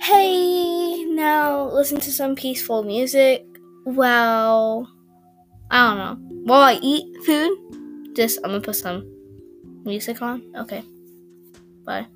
hey, now listen to some peaceful music while I don't know while I eat food. Just I'm gonna put some music on. Okay, bye.